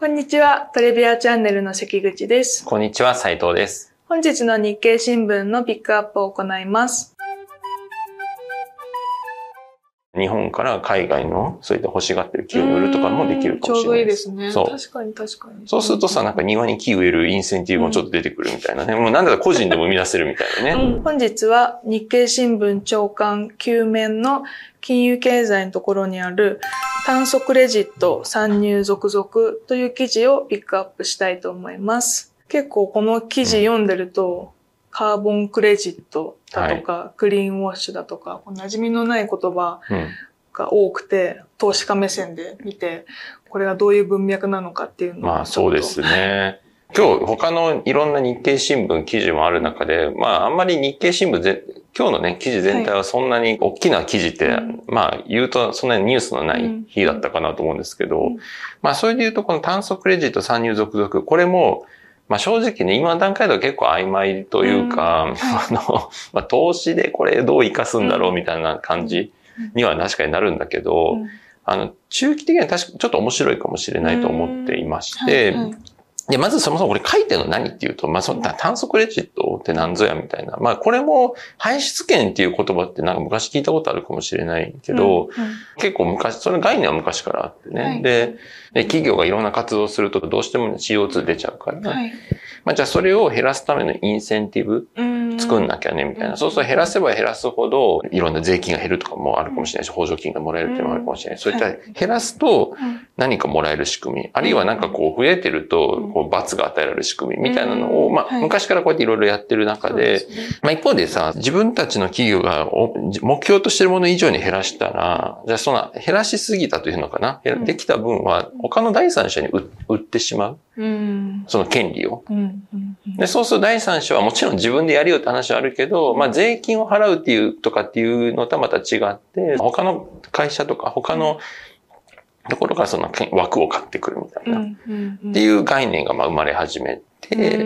こんにちは。トレビアチャンネルの関口です。こんにちは、斉藤です。本日の日経新聞のピックアップを行います。日本から海外のそういった欲しがってる木を売るとかもできるかもしれないちょうどいいですね。そう。確かに確かに。そうするとさ、なんか庭に木植えるインセンティブもちょっと出てくるみたいなね。もうなんだか個人でも生み出せるみたいなね。うん本日は日経新聞長官9面の金融経済のところにある炭素クレジット参入続々という記事をピックアップしたいと思います。結構この記事読んでると、カーボンクレジットだとか、クリーンウォッシュだとか、馴染みのない言葉うん。が多くて、投資家目線で見て、これがどういう文脈なのかっていうのをまあそうですね。今日他のいろんな日経新聞記事もある中で、まああんまり日経新聞ぜ、今日のね、記事全体はそんなに大きな記事って、うんまあ言うとそんなにニュースのない日だったかなと思うんですけど、うんまあそれで言うとこの炭素クレジット参入続々、これも、まあ正直ね、今の段階では結構曖昧というか、うん。あの、まあ投資でこれどう活かすんだろうみたいな感じには確かになるんだけど、うん。あの、中期的には確かちょっと面白いかもしれないと思っていまして、はい。はいで、まずそもそもこれ書いてるの何っていうと、まあ、その炭素クレジットって何ぞやみたいな。まあ、これも排出権っていう言葉ってなんか昔聞いたことあるかもしれないけど、うんうん。結構昔、その概念は昔からあってね。はい。でで、企業がいろんな活動をするとどうしても CO2 出ちゃうから、はい。まあ、じゃあそれを減らすためのインセンティブうん作んなきゃね、みたいな。そうすると減らせば減らすほど、いろんな税金が減るとかもあるかもしれないし、補助金がもらえるっていうのもあるかもしれない。そういった減らすとうん。何かもらえる仕組み、あるいはなんかこう増えてると、こう罰が与えられる仕組みみたいなのを、まあはい。昔からこうやっていろいろやってる中で、まあ一方でさ、自分たちの企業がお目標としてるもの以上に減らしたら、じゃあその減らしすぎたというのかな、うん。できた分は他の第三者に売売ってしまう、うん。その権利を。うんうんうんで、そうすると第三者はもちろん自分でやるよって話はあるけど、まあ税金を払うっていうとかっていうのとはまた違って、他の会社とか他のところからその枠を買ってくるみたいな、っってていう概念がまあ生まれ始めて、で、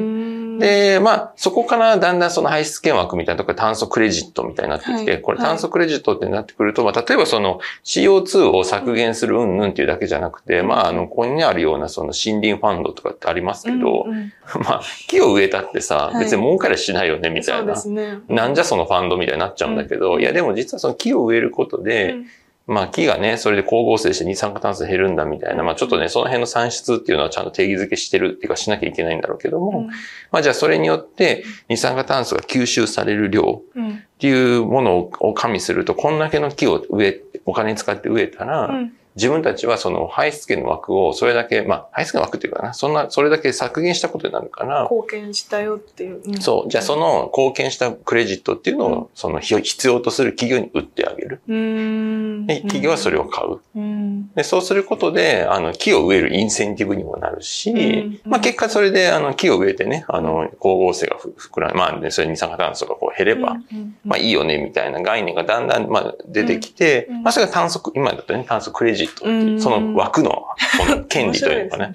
で、まあ、そこからだんだんその排出権枠みたいなとか炭素クレジットみたいになってきて、はいこれ炭素クレジットってなってくると、まあ、例えばその CO2 を削減するうんぬんっていうだけじゃなくて、まあ、あの、ここにあるようなその森林ファンドとかってありますけど、うんうん。まあ、木を植えたってさ、はい。別に儲かりゃしないよね、みたそいうな。ですね。なんじゃそのファンドみたいになっちゃうんだけど、うん。いやでも実はその木を植えることで、うんまあ木がね、それで光合成して二酸化炭素減るんだみたいな、まあちょっとね、その辺の算出っていうのはちゃんと定義づけしてるっていうかしなきゃいけないんだろうけども、まあじゃあそれによって二酸化炭素が吸収される量うん。っていうものを加味すると、こんだけの木を植え、お金使って植えたら、うん自分たちはその排出権の枠をそれだけ、まあ排出権の枠っていうかな、そんな、それだけ削減したことになるから、貢献したよっていう。うんそう。じゃあその貢献したクレジットっていうのを、その必要とする企業に売ってあげる。うん。で、企業はそれを買う。うん。で、そうすることで、あの、木を植えるインセンティブにもなるし、うん。まあ結果それで、あの、木を植えてね、あの、光合成がふ膨らむ、まあね、それ二酸化炭素がこう減れば、うんまあいいよね、みたいな概念がだんだん、まあ出てきて、うん。まあそれが炭素、今だとね、炭素クレジットっていう、うんその枠の、権利というかね。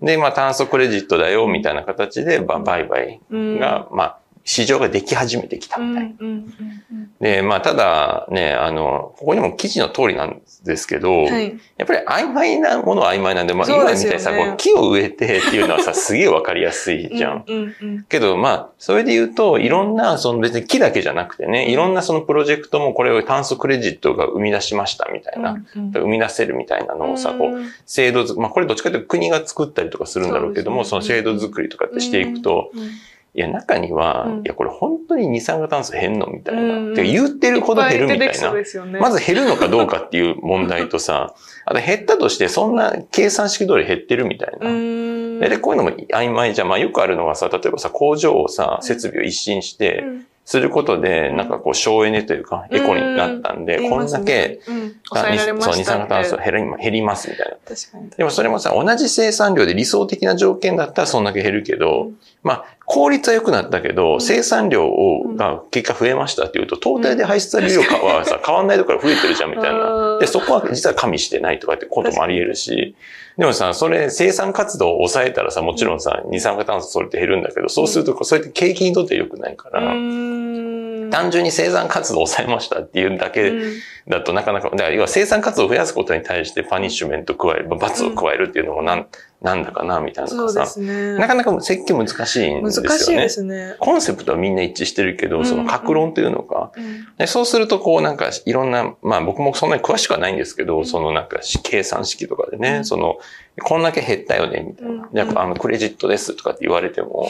でまあ炭素クレジットだよ、みたいな形で、ば売買うんが、まあ、市場ができ始めてきたうんみたいな。うんうんで、まあ、ただね、あの、ここにも記事の通りなんですけど、うんはい。やっぱり曖昧なものは曖昧なんで、まあ、今みたいにさ、こう木を植えてっていうのはさ、すげえわかりやすいじゃん。うんうんうん。けど、まあ、それで言うと、いろんな、その別に木だけじゃなくてね、いろんなそのプロジェクトもこれを炭素クレジットが生み出しましたみたいな、うん生み出せるみたいなのをさ、こう、うん制度づ、まあこれどっちかというと国が作ったりとかするんだろうけども、その制度作りとかってしていくと、うんいや、中には、うんいや、これ本当に二酸化炭素減んのみたいな。うんてか言ってるほど減るみたいなっぱ出てきそう。ですよね まず減るのかどうかっていう問題とさ、あと減ったとしてそんな計算式通り減ってるみたいな。うんで、こういうのも曖昧じゃん。まあよくあるのがさ、例えばさ、工場をさ、設備を一新して、うんすることで、なんかこう省エネというか、エコになったんで、こんだけ、そう、二酸化炭素減り減りますみたいな。確かに。でもそれもさ、同じ生産量で理想的な条件だったらそんだけ減るけど、うん。まあ、効率は良くなったけど、うん。生産量をが結果増えましたっていうと、トータルで排出される量はさ、変わんないところから増えてるじゃんみたいな。うん。で、そこは実は加味してないとかってこともあり得るし、でもさ、それ生産活動を抑えたらさ、もちろんさ、二酸化炭素それって減るんだけど、そうすると、それって景気にとって良くないから、うん。単純に生産活動を抑えましたっていうだけだとなかなか、だから要は生産活動を増やすことに対してパニッシュメントを加える、罰を加えるっていうのもなん、なんだかな、みたいなのそうですね。なかなか設計難しいんですよね。難しいですね。コンセプトはみんな一致してるけど、うんその格論というのか、うん。でそうすると、こうなんかいろんな、まあ僕もそんなに詳しくはないんですけど、うん。そのなんか計算式とかでね、うん。その、こんだけ減ったよね、みたいな。うん。じゃあ、あの、クレジットですとかって言われても、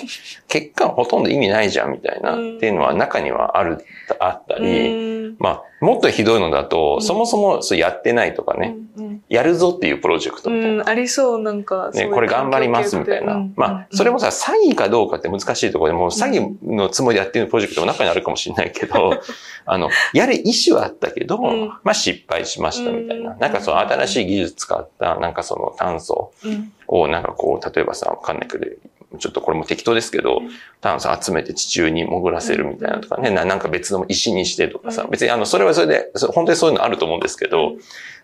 結果ほとんど意味ないじゃん、みたいな、うん。っていうのは中にはある、あったり、うん。まあ、もっとひどいのだと、うん。そもそもそうやってないとかね、うんやるぞっていうプロジェクトみたいな。うん、ありそう、なんか、そういね、うこれ頑張りますみたいな。うん。まあ、それもさ、詐欺かどうかって難しいところでもう詐欺のつもりでやってるプロジェクトも中にあるかもしれないけど、あの、やる意思はあったけど、うん。まあ失敗しましたみたいな。うん。なんかその新しい技術使った、なんかその炭素うん。をなんかこう、例えばさ、わかんないけど、ちょっとこれも適当ですけどうん、炭素集めて地中に潜らせるみたいなとかね、ななんか別の石にしてとかさう、ん。別にあの、それはそれで、そ本当にそういうのあると思うんですけど、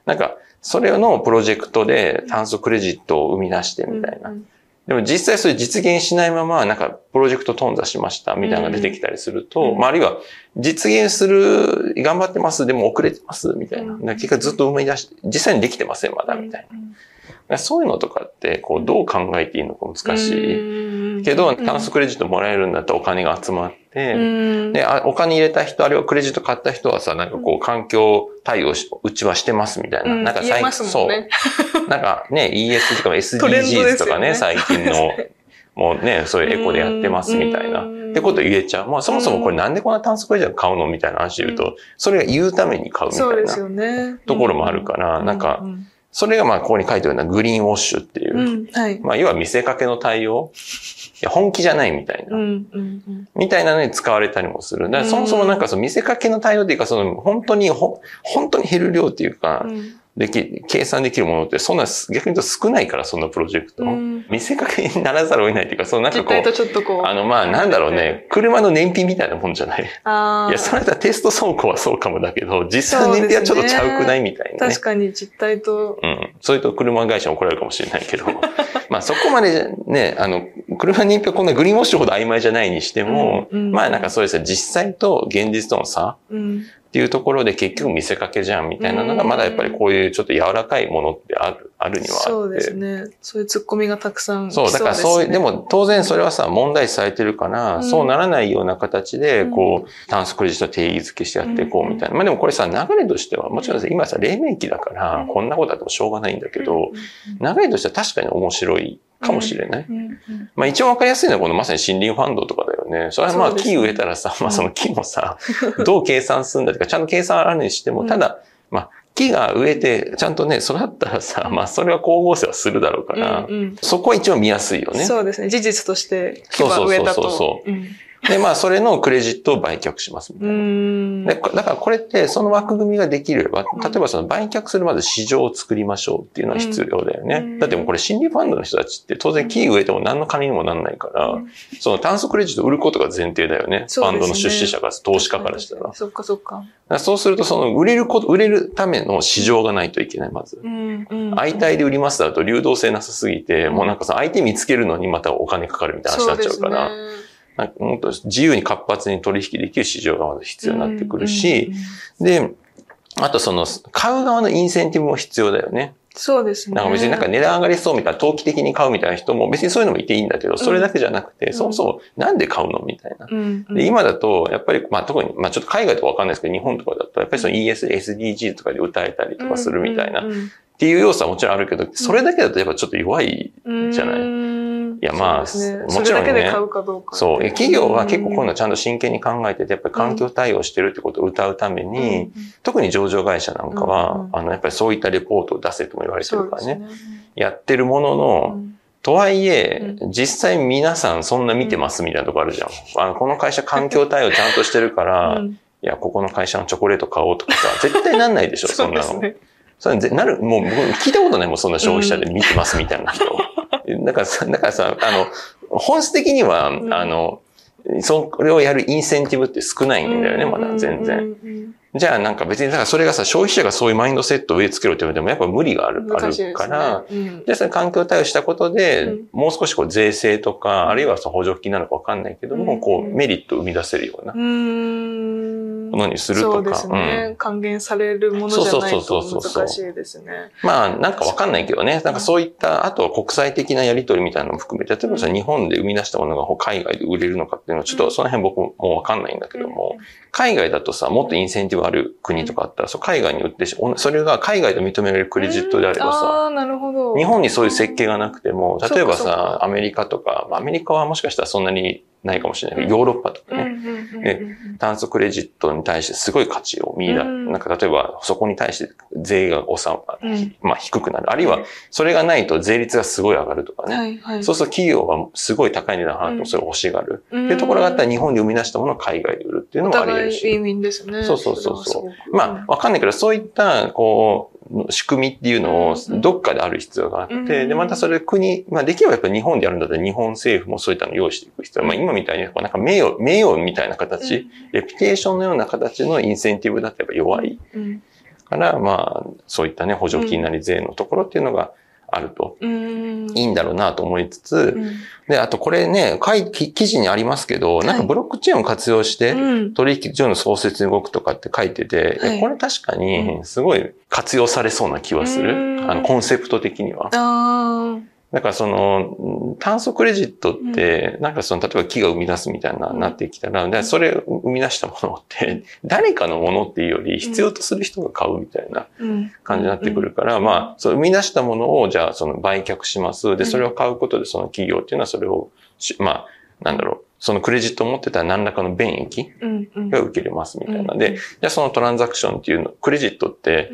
なんか、それのプロジェクトで炭素クレジットを生み出してみたいなう。んでも実際それ実現しないまま、なんか、プロジェクト頓挫しました、みたいなのが出てきたりすると、うんまあ、あるいは、実現する、頑張ってます、でも遅れてます、みたいな。結果ずっと生み出し、実際にできてません、まだ、みたいな。そういうのとかって、こう、どう考えていいのか難しい。いけど、炭素クレジットもらえるんだったらお金が集まって、うん。で、あお金入れた人、あるいはクレジット買った人はさ、なんかこう、環境対応し、うちはしてますみたいな。うん。なんか言えますもんね。そう。なんかね、ES とか SDGs とかね、最近の、もうね、そういうエコでやってますみたいな。うん。ってこと言えちゃう。まあそもそもこれなんでこんな炭素クレジット買うのみたいな話で言うと、それが言うために買うみたいな。ところもあるから、なんか、それがまあここに書いてあるようなグリーンウォッシュっていうう、ん、はい。まあ要は見せかけの対応。いや、本気じゃないみたいな。うん、うん、うん。みたいなのに使われたりもする。だからそもそもなんかその見せかけの対応っていうか、その本当にほ、本当に減る量っていうか、うんでき、計算できるものってそんな逆に言うと少ないから、そんなプロジェクト。うん見せかけにならざるを得ないっていうか、そのなんかこう、ちょっとこう。あのまあなんだろうね、車の燃費みたいなもんじゃない。ああ。いや、それだテスト走行はそうかもだけど、実際の燃費はちょっとちゃうくないみたいなね。確かに実態と。うん。それと車会社に怒られるかもしれないけど。まあそこまでね、あの、車燃費はこんなグリーンウォッシュほど曖昧じゃないにしても、うんうんまあなんかそうですね、実際と現実との差うん。っていうところで結局見せかけじゃんみたいなのが、うんまだやっぱりこういうちょっと柔らかいものってある、あるにはあって。そうですね。そういうツッコミがたくさん来そう、だからそういう、でも、も当然それはさ、問題視されてるから、うん。そうならないような形で、うん。こう、炭素クレジット定義付けしてやっていこうみたいな。まあでもこれさ、流れとしては、もちろんさ今さ、黎明期だからうん、こんなことあってもしょうがないんだけど、流れとしては確かに面白いかもしれない。まあ一番わかりやすいのはこのまさに森林ファンドとかだよね。それはまあ木植えたらさ、まあその木もさ、どう計算するんだとか、ちゃんと計算あるにしても、うんただ、まあ木が植えてちゃんとね、育ったらさ、まあそれは光合成はするだろうから、そこは一番見やすいよね。そうですね。事実として、木そうそうそうそう。そううんで、まあそれのクレジットを売却しますみたういな。ん。でだからこれってその枠組みができれば、うん例えばその売却するまず市場を作りましょうっていうのは必要だよね。うんだってもうこれ心理ファンドの人たちって当然木植えても何の金にもなんないから、その炭素クレジットを売ることが前提だよね。ねファンドの出資者が、投資家からしたら。そっかそっか。らそうするとその売れること、売れるための市場がないといけない、まず。相対で売りますだと流動性なさすぎて、もうなんかその相手見つけるのにまたお金かかるみたいな話になっちゃうから、もっと自由に活発に取引できる市場がまず必要になってくるし、で、あとその、買う側のインセンティブも必要だよね。そうですね。なんか別になんか値段上がりそうみたいな、投機的に買うみたいな人も別にそういうのもいていいんだけど、それだけじゃなくて、んそもそもなんで買うのみたいな。で、今だと、やっぱり、まあ特に、まあちょっと海外とかわかんないですけど、日本とかだと、やっぱりその ES、SDGs とかで歌えたりとかするみたいな、っていう要素はもちろんあるけど、それだけだとやっぱちょっと弱い。うんじゃない？うんいやまあねもちろんねそうかどうか。そう。え企業は結構こういうのちゃんと真剣に考えてて、やっぱり環境対応してるってことを歌うために、うん特に上場会社なんかは、うんうんあの、やっぱりそういったレポートを出せとも言われてるからね。ね。やってるものの、うんとはいえ、う実際皆さんそんな見てますみたいなとこあるじゃん。あの、この会社環境対応ちゃんとしてるから、い うんや、ここの会社のチョコレート買おうとかさ、絶対なんないでしょ、そんなの。それぜなる、もう僕聞いたことないもん、そんな消費者で見てますみたいな人。だからさ、だからさ、あの、本質的には、うん。あの、それをやるインセンティブって少ないんだよね、まだ全然。じゃあなんか別に、だからそれがさ、消費者がそういうマインドセットを植え付けろって言われてもやっぱ無理がある、あるから、うん。で、その環境対応したことで、うん。もう少しこう税制とか、あるいはその補助金なのかわかんないけども、うんこうメリットを生み出せるようなのにするとか。そうですね。還元されるものじゃないそうそうとそうそう難しいですね。まあ、なんかわかんないけどね。なんかそういった、あとは国際的なやり取りみたいなのも含めて、例えばさ、日本で生み出したものが海外で売れるのかっていうのは、ちょっとその辺僕もわかんないんだけども、海外だとさ、もっとインセンティブある国とかあったら、そう海外に売ってし、それが海外で認められるクレジットであればさ、ああ、なるほど。日本にそういう設計がなくても、例えばさ、アメリカとか、まあアメリカはもしかしたらそんなにないかもしれない。けど、ヨーロッパとかね、うんうんで炭素クレジットに対してすごい価値を見出、うん。なんか例えばそこに対して税が収ま、うん。まあ低くなる。あるいはそれがないと税率がすごい上がるとかね。そうすると企業はすごい高い値段払ってもそれを欲しがる。うん。っていうところがあったら日本で生み出したものを海外で売るっていうのおもあり得るし。そうそうそうそう。まあ、わかんないけど、そういった、こう、仕組みっていうのをうんどっかである必要があって、うんで、またそれ国、まあできればやっぱり日本でやるんだったら日本政府もそういったのを用意していく必要。まあ今みたいに、こうなんか名誉、名誉みたいな形、レピュテーションのような形のインセンティブだとやっぱ弱いうん。から、まあ、そういったね、補助金なり税のところっていうのがあるとうん。いいんだろうなと思いつつ、うんで、あとこれね、書い記事にありますけど、なんかブロックチェーンを活用して、うん。取引所の創設に動くとかって書いてて、はいえこれ確かにすごい活用されそうな気はする。うんあの、コンセプト的には。あだからその、うん炭素クレジットって、なんかその、例えば木が生み出すみたいな、なってきたら、でそれを生み出したものって、誰かのものっていうより必要とする人が買うみたいな。感じになってくるから、まあ、そう生み出したものを、じゃあその売却します。で、それを買うことでその企業っていうのはそれをし、まあ、なんだろう、そのクレジットを持ってたら何らかの便益。が受けれますみたいな。うんで、じゃあそのトランザクションっていうの、クレジットって、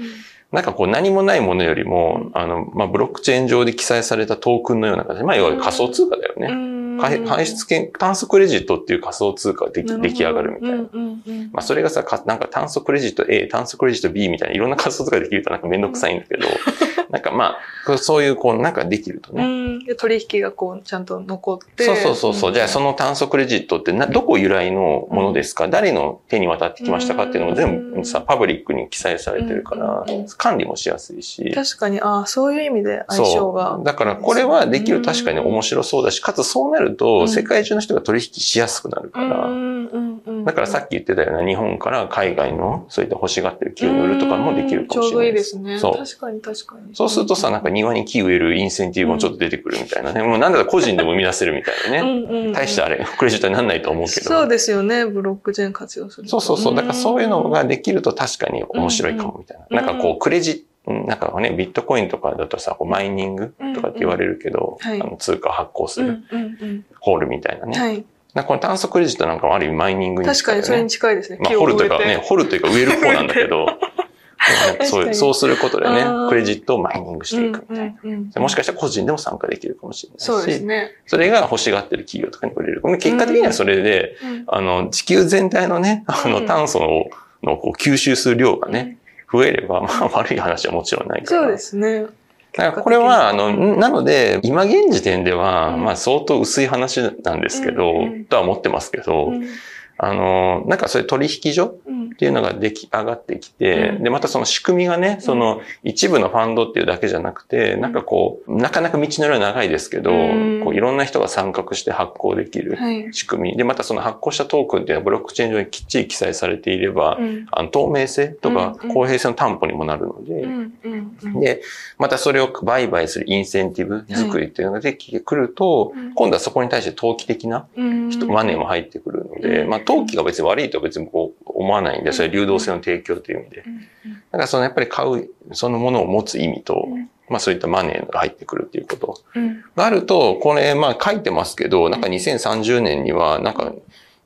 なんかこう何もないものよりも、あの、まあ、ブロックチェーン上で記載されたトークンのような形、まあ、いわゆる仮想通貨だよね。うん排排出権、炭素クレジットっていう仮想通貨が出来上がるみたいな。うんうんうんまあ、それがさ、かなんか炭素クレジット A、炭素クレジット B みたいないろんな仮想通貨できるとなんかめんどくさいんだけど、なんかまあ、そういうこうなんかできるとうね。取引がこうちゃんと残って。そうそうそうそう。じゃあその、の炭素クレジットってな、どこ由来のものですか、誰の手に渡ってきましたかっていうのも全部さ、パブリックに記載されてるからうん、管理もしやすいし。確かに、ああ、そういう意味で相性が。だからこれはできる確かに面白そうだし、かつそうなるうとん世界中の人が取引しやすくなるから、うんうんうんうんだからさっき言ってたような日本から海外のそういった欲しがってる木を売るとかもできるかもしれない。うんちょうどいいですね。そう確かに確かに。そうするとさ、なんか庭に木植えるインセンティブもちょっと出てくるみたいなね。もうなんだか個人でも生み出せるみたいなね。うんうんうん大してあれ、クレジットにならないと思うけど。そうですよね。ブロックチェーン活用すると。そうそうそう。だからそういうのができると確かに面白いかもみたいな。うんなんかこう、クレジうんなんかね、ビットコインとかだとさ、こうマイニングとかって言われるけど、うんうんはいあの通貨を発行するうんうんホールみたいなね。うん。はい。なんかこの炭素クレジットなんかもある意味マイニングに確近いよね。かにそれに近いですね。まあ、掘るというかね、掘るというか植える方なんだけど、そうそうすることでねクレジットをマイニングしていくみたいな。もしかしたら個人でも参加できるかもしれないし、そうですね。それが欲しがってる企業とかに売れる。結果的にはそれで、うんあの、地球全体のね、あの、うん。炭素ののこう吸収する量がね、増えれば、まあ 悪い話はもちろんないから。そうですね。だからこれは、あの、うんなので、今現時点では、うん。まあ相当薄い話なんですけど、とは思ってますけど、うんあの、なんかそういう取引所うん。っていうのが出来上がってきて、うん。で、またその仕組みがね、その一部のファンドっていうだけじゃなくて、ん。なんかこう、なかなか道のりは長いですけど、うん。こういろんな人が参画して発行できるはい。仕組み。で、またその発行したトークンっていうのはブロックチェーン上にきっちり記載されていれば、うん。あの透明性とか公平性の担保にもなるので、で、またそれを売買するインセンティブ作りっていうのができてくると、うん。今度はそこに対して投機的なうん。人マネーも入ってくるので、うんまあ、投機が別に悪いとは別にこう思わないんで、それは流動性の提供という意味で。うんだからそのやっぱり買う、そのものを持つ意味と、うん。まあそういったマネーが入ってくるっていうことうん。があると、これまあ書いてますけど、なんか2030年にはなんか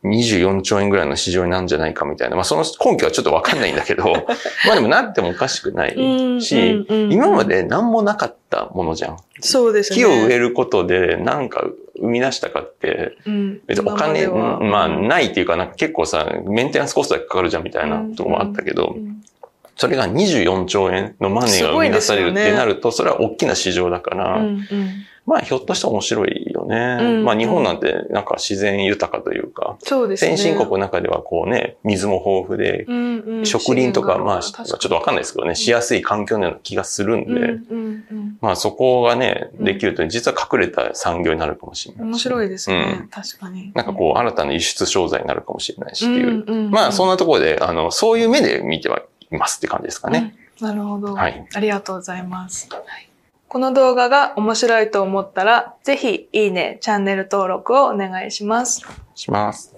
24兆円ぐらいの市場になるんじゃないかみたいな、まあその根拠はちょっとわかんないんだけど、まあでもなってもおかしくないし、今まで何もなかったものじゃん。そうですね。木を植えることで何か生み出したかって、うん。別にお金、うんまあないっていうか、なんか結構さ、メンテナンスコストがかかるじゃんみたいなとこもあったけどう、ん。それが24兆円のマネーが生み出されるってなると、それは大きな市場だから、まあひょっとしたら面白いよね。うんまあ日本なんてなんか自然豊かというか、そうですね。先進国の中ではこうね、水も豊富で、うんうん、植林とか、まあ、ちょ確っとわかんないですけどね、しやすい環境のような気がするんで、うんうんうんまあそこがね、うんできると実は隠れた産業になるかもしれないし。面白いですね。うん確かに。なんかこう、新たな輸出商材になるかもしれないしっていう。んうんうんまあそんなところで、あの、そういう目で見てはいますって感じですかね。うんなるほど、はいありがとうございます。はいこの動画が面白いと思ったら、ぜひいいね、チャンネル登録をお願いします。します。